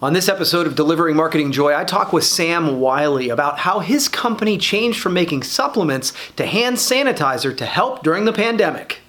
On this episode of Delivering Marketing Joy, I talk with Sam Wiley about how his company changed from making supplements to hand sanitizer to help during the pandemic.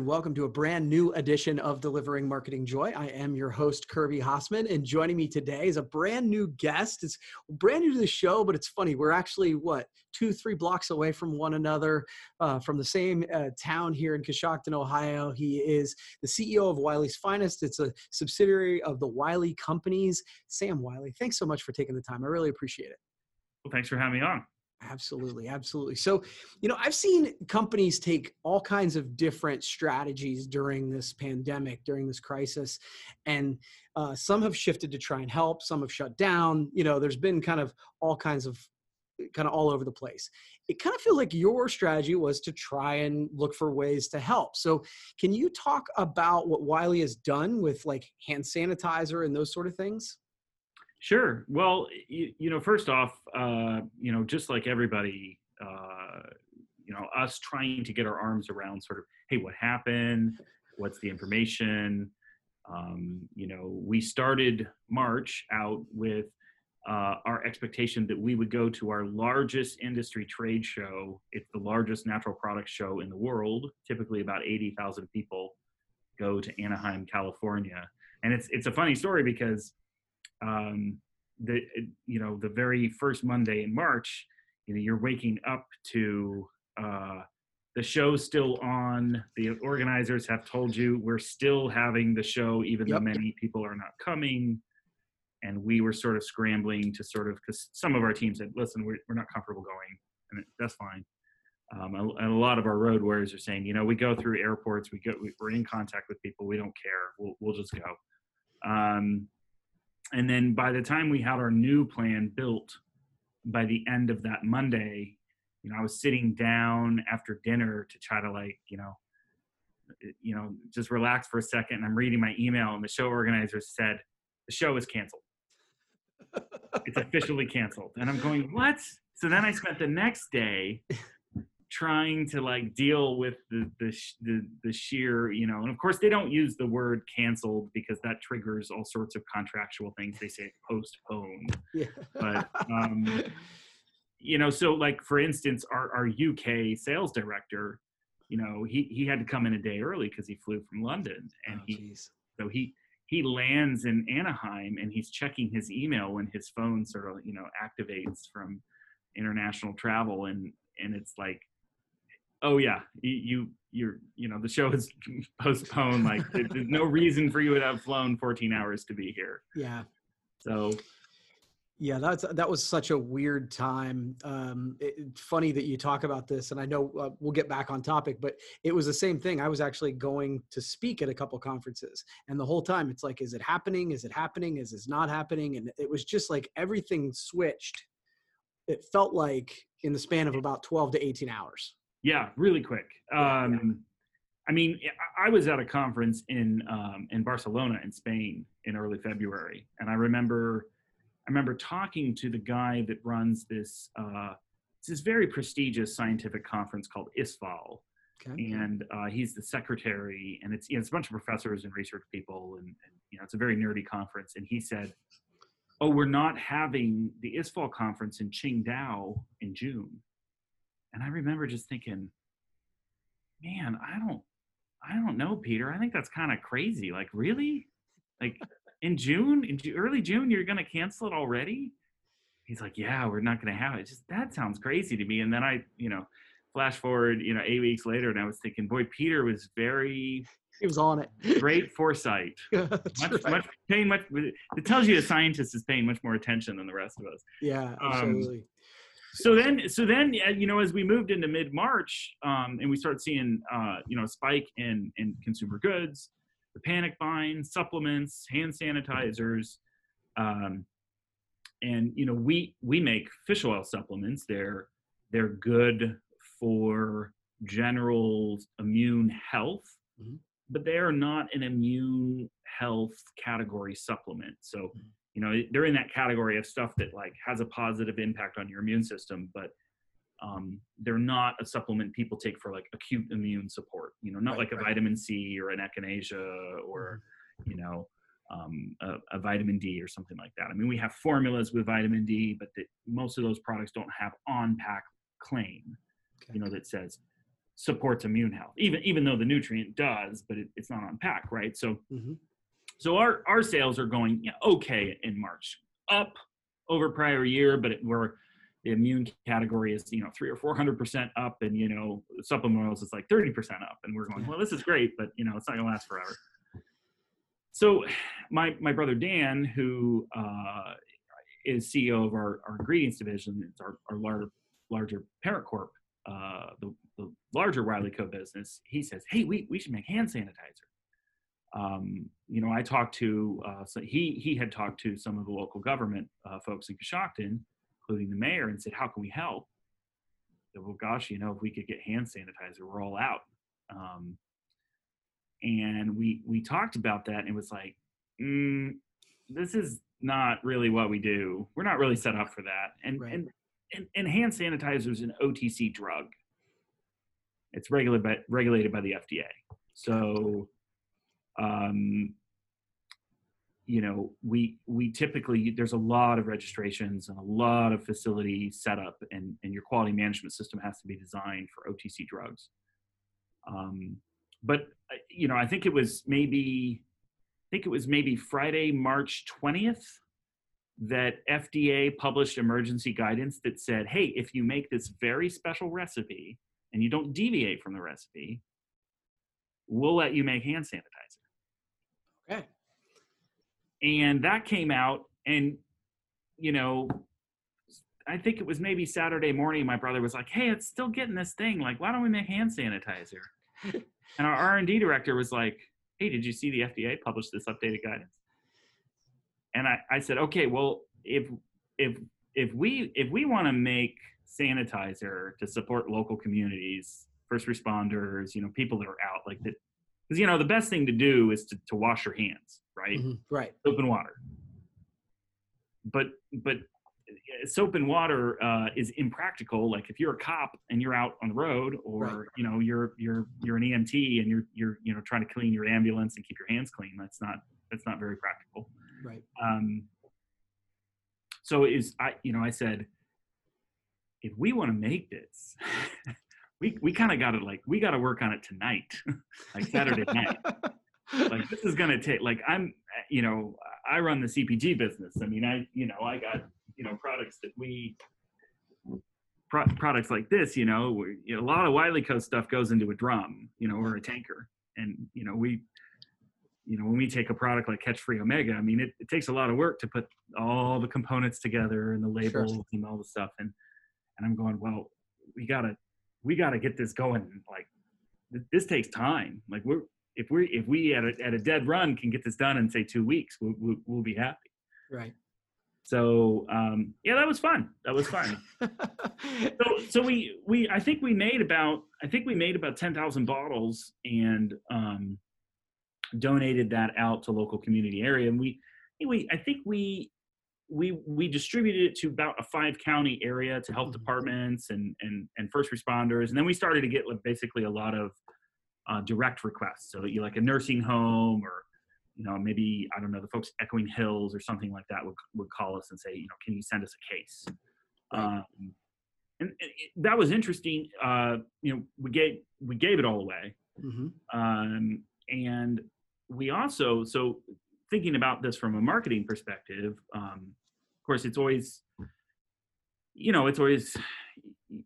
And welcome to a brand new edition of Delivering Marketing Joy. I am your host, Kirby Hasseman, and joining me today is a brand new guest. It's brand new to the show, but it's funny. We're actually, what, two, three blocks away from one another, uh, from the same uh, town here in Coshocton, Ohio. He is the CEO of Wiley's Finest. It's a subsidiary of the Wiley Companies. Sam Wiley, thanks so much for taking the time. I really appreciate it. Well, thanks for having me on. Absolutely, absolutely. So, you know, I've seen companies take all kinds of different strategies during this pandemic, during this crisis, and uh, some have shifted to try and help. Some have shut down. You know, there's been kind of all kinds of kind of all over the place. It kind of feels like your strategy was to try and look for ways to help. So, can you talk about what Wiley has done with like hand sanitizer and those sort of things? Sure. Well, you, you know, first off, uh, you know, just like everybody, uh, you know, us trying to get our arms around sort of, hey, what happened? What's the information? Um, you know, we started March out with uh, our expectation that we would go to our largest industry trade show. It's the largest natural products show in the world. Typically, about 80,000 people go to Anaheim, California. And it's, it's a funny story because um, the you know the very first Monday in March, you know you're waking up to uh, the show's still on. The organizers have told you we're still having the show, even yep. though many people are not coming. And we were sort of scrambling to sort of because some of our teams said, "Listen, we're, we're not comfortable going," and that's fine. Um, and a lot of our road warriors are saying, you know, we go through airports, we go, we're in contact with people, we don't care, we'll, we'll just go. Um, and then by the time we had our new plan built by the end of that monday you know i was sitting down after dinner to try to like you know you know just relax for a second. And i'm reading my email and the show organizer said the show is canceled. It's officially canceled. And i'm going what? So then i spent the next day trying to like deal with the, the the the sheer you know and of course they don't use the word canceled because that triggers all sorts of contractual things they say postponed yeah. but um you know so like for instance our our uk sales director you know he he had to come in a day early because he flew from london and oh, he geez. so he he lands in anaheim and he's checking his email when his phone sort of you know activates from international travel and and it's like oh yeah, you, you are you know the show is postponed. Like there's no reason for you to have flown 14 hours to be here. Yeah. So. Yeah, that's that was such a weird time. Um, it, funny that you talk about this, and I know uh, we'll get back on topic, but it was the same thing. I was actually going to speak at a couple conferences, and the whole time it's like, is it happening? Is it happening? Is it not happening? And it was just like everything switched. It felt like in the span of about 12 to 18 hours. Yeah, really quick. Um, I mean, I was at a conference in um, in Barcelona in Spain in early February, and I remember I remember talking to the guy that runs this uh, this very prestigious scientific conference called ISSFAL, okay. and uh, he's the secretary, and it's you know, it's a bunch of professors and research people, and, and you know it's a very nerdy conference. And he said, "Oh, we're not having the ISSFAL conference in Qingdao in June." And I remember just thinking, man, I don't, I don't know, Peter. I think that's kind of crazy. Like, really? Like in June, in early June, you're going to cancel it already? He's like, yeah, we're not going to have it. Just that sounds crazy to me. And then I, you know, flash forward, you know, eight weeks later, and I was thinking, boy, Peter was very he was on it. Great foresight. much, right. much paying much. It tells you a scientist is paying much more attention than the rest of us. Yeah, um, absolutely. Um, so then so then you know as we moved into mid-march um, and we start seeing uh, you know spike in in consumer goods the panic buying supplements hand sanitizers um, and you know we we make fish oil supplements they're they're good for general immune health mm-hmm. but they are not an immune health category supplement so mm-hmm. You know they're in that category of stuff that like has a positive impact on your immune system but um, they're not a supplement people take for like acute immune support you know not Right, like a right. vitamin c or an echinacea or you know um, a, a vitamin d or something like that i mean we have formulas with vitamin d but the, most of those products don't have on pack claim Okay. you know that says supports immune health even even though the nutrient does but it, it's not on pack right so Mhm. So our our sales are going okay in March, up over prior year, but it, we're the immune category is you know three or four hundred percent up, and you know supplement oils is like thirty percent up, and we're going well this is great, but you know it's not gonna last forever. So my my brother Dan, who uh, is CEO of our, our ingredients division, it's our, our larger larger parent corp, uh, the, the larger Wiley Co business, he says, hey, we, we should make hand sanitizer um, you know, I talked to uh, so he he had talked to some of the local government uh, folks in Coshocton, including the mayor, and said, "How can we help?" Said, well, gosh, you know, if we could get hand sanitizer, we're all out. Um, and we we talked about that, and it was like, mm, this is not really what we do. We're not really set up for that. And Right. and, and and hand sanitizer is an OTC drug. It's regulated by regulated by the FDA. So um, you know, we we typically there's a lot of registrations and a lot of facility setup, and and your quality management system has to be designed for OTC drugs. Um, but uh, you know, I think it was maybe, I think it was maybe Friday, March twentieth, that FDA published emergency guidance that said, hey, if you make this very special recipe and you don't deviate from the recipe, we'll let you make hand sanitizer Okay. and that came out and you know i think it was maybe saturday morning my brother was like hey it's still getting this thing. Like why don't we make hand sanitizer? And our r&d director was like hey did you see the fda publish this updated guidance? And i, I said okay well if if if we if we want to make sanitizer to support local communities first responders you know people that are out like that because you know the best thing to do is to, to wash your hands right Mhm. Right. soap and water. But but uh, soap and water uh, is impractical. Like if you're a cop and you're out on the road, or Right. you know you're you're you're an EMT and you're you're you know trying to clean your ambulance and keep your hands clean. That's not that's not very practical. Right. Um, so is I you know I said if we want to make this, we we kind of got to like we got to work on it tonight, like Saturday night. Like this is gonna take like i'm you know i run the cpg business. I mean i you know i got you know products that we pro- products like this you know, where, you know a lot of wiley co stuff goes into a drum you know or a tanker. And you know we you know when we take a product like catch free omega i mean it, it takes a lot of work to put all the components together and the Sure. labels and all the stuff. And and i'm going well we gotta we gotta get this going like th- this takes time. Like we're if we if we at a, at a dead run can get this done in say two weeks we'll, we'll, we'll be happy. Right. so um yeah that was fun. That was fun. So so we we i think we made about i think we made about 10,000 bottles and um donated that out to local community area. And we we i think we we we distributed it to about a five county area to health Mhm. departments and and and first responders and then we started to get like basically a lot of uh, direct requests. So you like a nursing home or you know maybe i don't know the folks echoing hills or something like that would, would call us and say you know can you send us a case? Um, and, and it, that was interesting uh, you know we gave we gave it all away. Hmm um, and we also so thinking about this from a marketing perspective um, course it's always you know it's always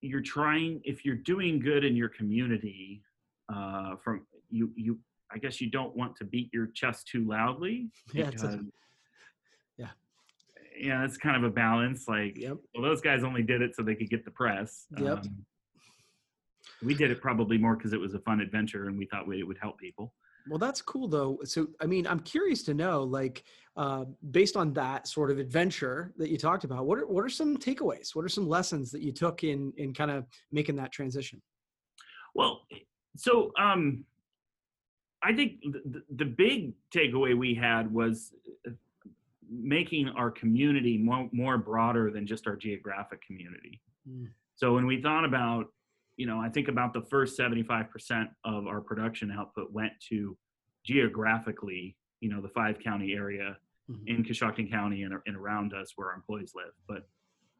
you're trying if you're doing good in your community uh, from you you i guess you don't want to beat your chest too loudly Yeah. A, yeah. yeah it's kind of a balance like yep. well those guys only did it so they could get the press Yep. Um, we did it probably more because it was a fun adventure and we thought we, it would help people Well, that's cool though. So, I mean, I'm curious to know, like, uh, based on that sort of adventure that you talked about, what are what are some takeaways? What are some lessons that you took in in kind of making that transition? Well, so um, I think the, the big takeaway we had was uh, making our community more, more broader than just our geographic community. Mm. So when we thought about, you know, I think about the first 75% of our production output went to geographically, you know, the five county area Mhm. in Coshocton County and, and around us where our employees live. But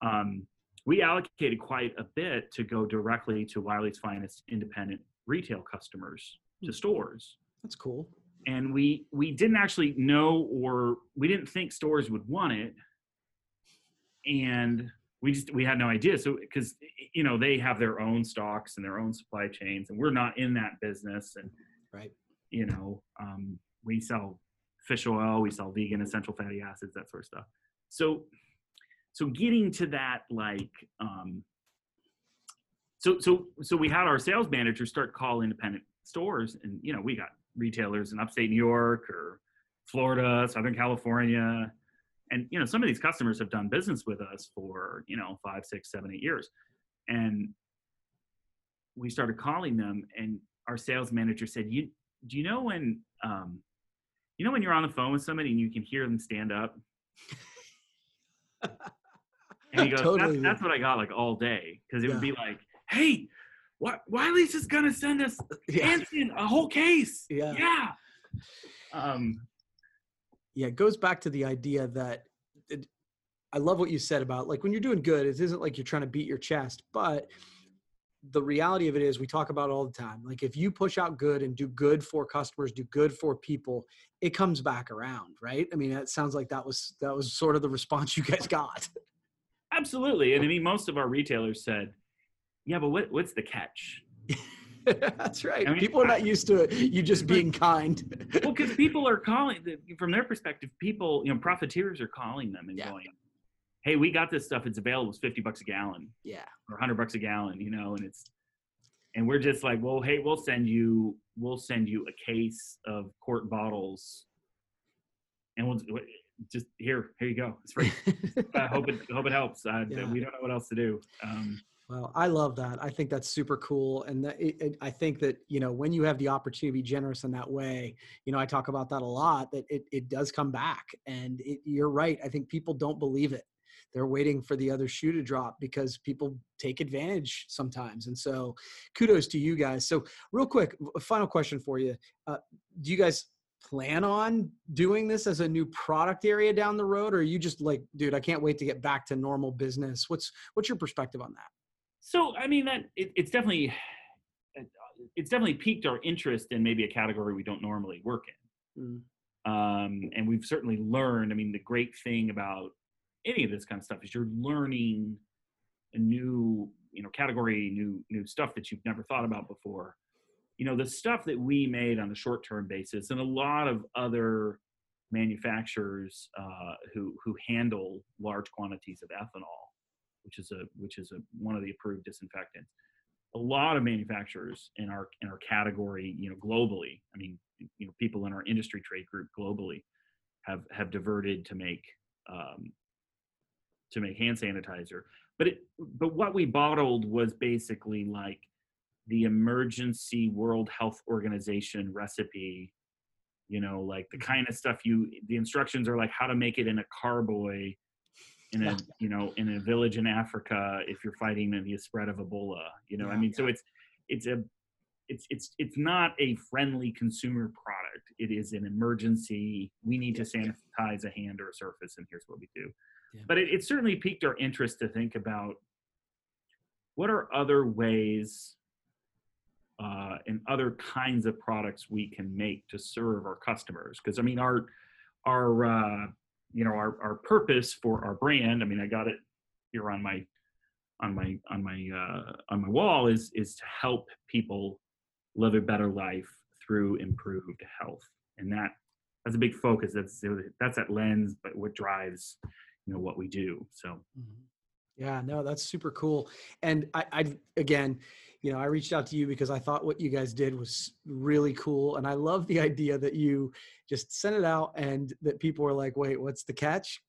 um, we allocated quite a bit to go directly to Wiley's finest independent retail customers to Hmm. stores. That's cool. And we we didn't actually know or we didn't think stores would want it. And we just we had no idea. So because you know they have their own stocks and their own supply chains, and we're not in that business. And Right. you know, um, we sell fish oil, we sell vegan essential fatty acids, that sort of stuff. So, so getting to that, like, um, so, so, so we had our sales manager start call independent stores, and you know, we got retailers in upstate New York or Florida, Southern California, and you know, some of these customers have done business with us for you know five, six, seven, eight years, and we started calling them, and our sales manager said, "You do you know when um, you know when you're on the phone with somebody and you can hear them stand up?" And he goes, Totally. that's, "That's what I got like all day because it Yeah. would be like, hey." What Wiley's just gonna send us Yeah. Anson a whole case. Yeah. Yeah. Um, yeah it goes back to the idea that it, i love what you said about like when you're doing good it isn't like you're trying to beat your chest but the reality of it is we talk about it all the time like if you push out good and do good for customers do good for people it comes back around right i mean that sounds like that was that was sort of the response you guys got absolutely. And I mean, most of our retailers said, yeah, but what, what's the catch? that's right I mean, people are not used to it you just being kind Well, because people are calling, from their perspective, people, you know, profiteers are calling them and Yeah. going, hey, we got this stuff. It's available. It's 50 bucks a gallon yeah or 100 bucks a gallon, you know, and it's, and we're just like, well, hey, we'll send you, we'll send you a case of quart bottles and we'll just here, here you go. It's free. I hope it, hope it helps. Uh, Yeah. We don't know what else to do. Um, Well, I love that. I think that's super cool, and that it, it, I think that you know when you have the opportunity to be generous in that way, you know I talk about that a lot. That it it does come back, and it, you're right. I think people don't believe it. They're waiting for the other shoe to drop because people take advantage sometimes. And so, kudos to you guys. So, real quick, a final question for you: uh, Do you guys plan on doing this as a new product area down the road, or are you just like, dude, I can't wait to get back to normal business? What's what's your perspective on that? So I mean that it, it's definitely it's definitely piqued our interest in maybe a category we don't normally work in. Mm. Um, and we've certainly learned. I mean, the great thing about any of this kind of stuff is you're learning a new you know category, new new stuff that you've never thought about before. You know, the stuff that we made on a short term basis, and a lot of other manufacturers uh, who who handle large quantities of ethanol which is a which is a one of the approved disinfectants. A lot of manufacturers in our in our category, you know, globally. I mean, you know, people in our industry trade group globally have have diverted to make um, to make hand sanitizer. But it but what we bottled was basically like the emergency World Health Organization recipe. You know, like the kind of stuff you the instructions are like how to make it in a carboy in a you know in a village in Africa if you're fighting the spread of Ebola. You know, I Yeah. mean, so it's it's a it's it's it's not a friendly consumer product. It is an emergency. We need to Yeah, yeah. sanitize a hand or a surface, and here's what we do. Yeah. But it, it certainly piqued our interest to think about what are other ways uh, and other kinds of products we can make to serve our customers. Because I mean, our our uh, you know our our purpose for our brand. I mean, I got it here on my on my on my uh, on my wall is is to help people live a better life through improved health, and that that's a big focus. That's that's that lens, but what drives you know what we do. So Mhm. Yeah, no, that's super cool. And I, I, again, you know, I reached out to you because I thought what you guys did was really cool. And I love the idea that you just sent it out and that people were like, wait, what's the catch?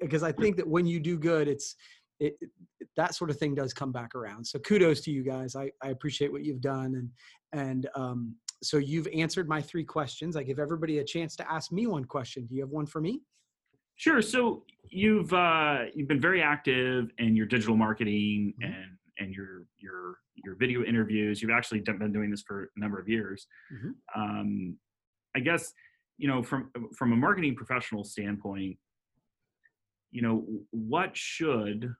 Because I think that when you do good, it's, it, it- that sort of thing does come back around. So kudos to you guys. I, I appreciate what you've done. And, and, um, so you've answered my three questions. I give everybody a chance to ask me one question. Do you have one for me? Sure. So you've uh, you've been very active in your digital marketing Mhm. and and your your your video interviews. You've actually been doing this for a number of years. Mhm. Um, I guess you know from from a marketing professional standpoint, you know what should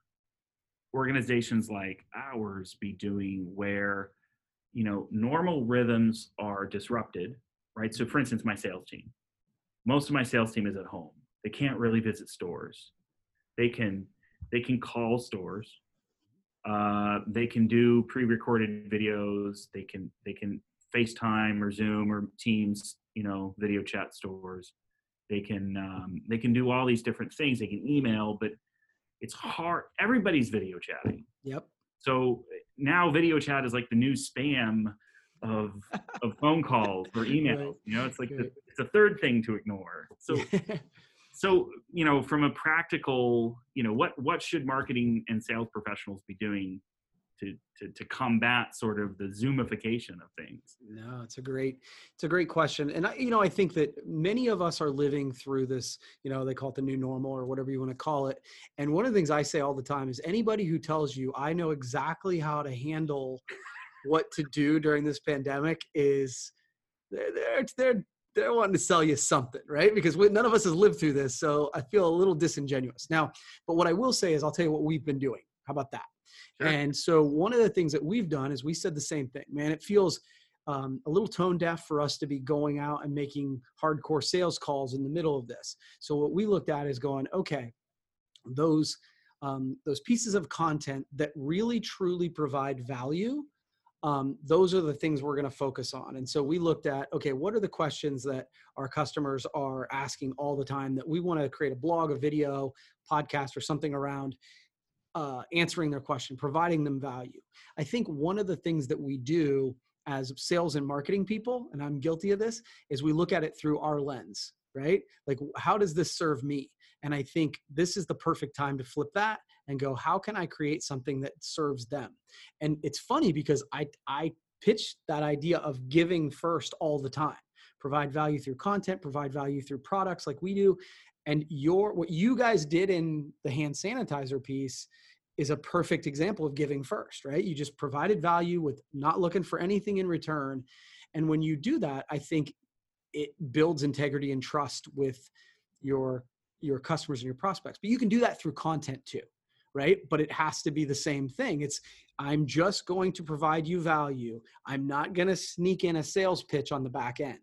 organizations like ours be doing where you know normal rhythms are disrupted, right? So, for instance, my sales team. Most of my sales team is at home they can't really visit stores they can they can call stores uh, they can do pre-recorded videos they can they can facetime or zoom or teams you know video chat stores. They can um, they can do all these different things. They can email but it's hard everybody's video chatting. Yep. so now video chat is like the new spam of of phone calls or emails Right. you know it's like the, it's a third thing to ignore. So so you know from a practical you know what what should marketing and sales professionals be doing to to, to combat sort of the zoomification of things No, it's a great, it's a great question, and I, you know, I think that many of us are living through this. You know, they call it the new normal or whatever you want to call it. And one of the things I say all the time is, anybody who tells you I know exactly how to handle what to do during this pandemic is they're they're they're, they're wanting to sell you something, right? Because we, none of us has lived through this, so I feel a little disingenuous now. But what I will say is, I'll tell you what we've been doing. How about that? Sure. And so one of the things that we've done is we said the same thing. Man, it feels um, a little tone deaf for us to be going out and making hardcore sales calls in the middle of this. So what we looked at is going, okay, those um, those pieces of content that really truly provide value. Um, those are the things we're going to focus on. And so we looked at, okay, what are the questions that our customers are asking all the time that we want to create a blog, a video, podcast, or something around uh, answering their question, providing them value. I think one of the things that we do as sales and marketing people, and I'm guilty of this, is we look at it through our lens, right? Like, how does this serve me? And I think this is the perfect time to flip that and go, how can I create something that serves them? And it's funny because I I pitch that idea of giving first all the time. Provide value through content, provide value through products like we do. And your what you guys did in the hand sanitizer piece is a perfect example of giving first, right? You just provided value with not looking for anything in return. And when you do that, I think it builds integrity and trust with your your customers and your prospects. But you can do that through content too, right? But it has to be the same thing. It's I'm just going to provide you value. I'm not going to sneak in a sales pitch on the back end.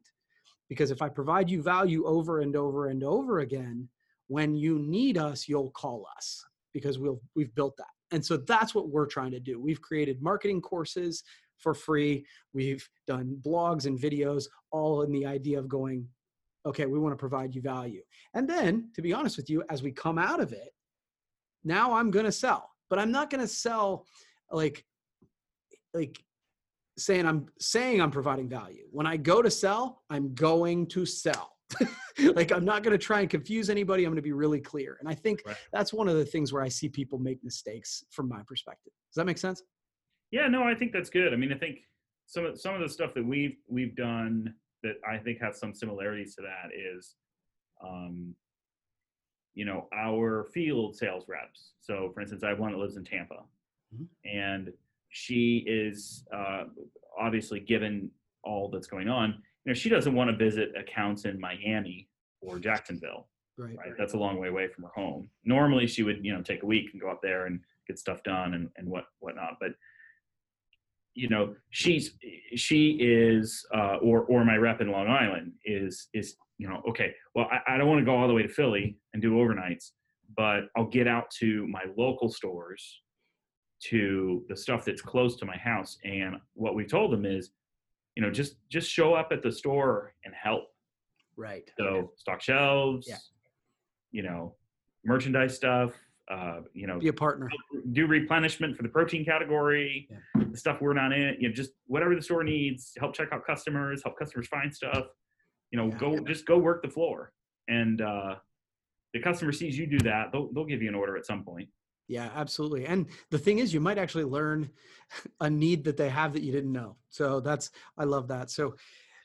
Because if I provide you value over and over and over again, when you need us, you'll call us because we'll we've built that. And so that's what we're trying to do. We've created marketing courses for free. We've done blogs and videos all in the idea of going okay, we want to provide you value. And then, to be honest with you, as we come out of it, now I'm going to sell. But I'm not going to sell like like saying I'm saying I'm providing value. When I go to sell, I'm going to sell. like I'm not going to try and confuse anybody. I'm going to be really clear. And I think Right. that's one of the things where I see people make mistakes from my perspective. Does that make sense? yeah no i think that's good i mean i think some of some of the stuff that we've we've done that i think have some similarities to that is um you know our field sales reps so for instance i have one that lives in tampa Mhm. and she is uh, obviously given all that's going on you know she doesn't want to visit accounts in miami or jacksonville Right. right? That's a long way away from her home. Normally, she would, you know, take a week and go up there and get stuff done and, and what whatnot. But you know, she's she is, uh, or or my rep in Long Island is is you know, okay. Well, I, I don't want to go all the way to Philly and do overnights, but I'll get out to my local stores, to the stuff that's close to my house. And what we told them is, you know, just just show up at the store and help. Right. So stock shelves, Yeah. you know, merchandise stuff, uh, you know, Be a partner. do replenishment for the protein category, Yeah. the stuff we're not in, you know, just whatever the store needs, help check out customers, help customers find stuff, you know, Yeah. go just go work the floor. And uh the customer sees you do that, they'll they'll give you an order at some point. Yeah, absolutely. And the thing is, you might actually learn a need that they have that you didn't know. So that's, I love that. So,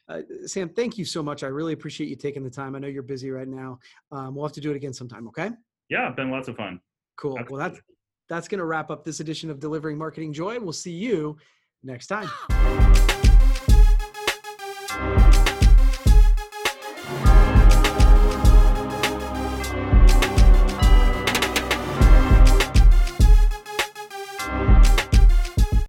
uh, Sam, thank you so much. I really appreciate you taking the time. I know you're busy right now. Um, we'll have to do it again sometime. Okay. Yeah, been lots of fun. Cool. Absolutely. Well, that's that's going to wrap up this edition of Delivering Marketing Joy. We'll see you next time.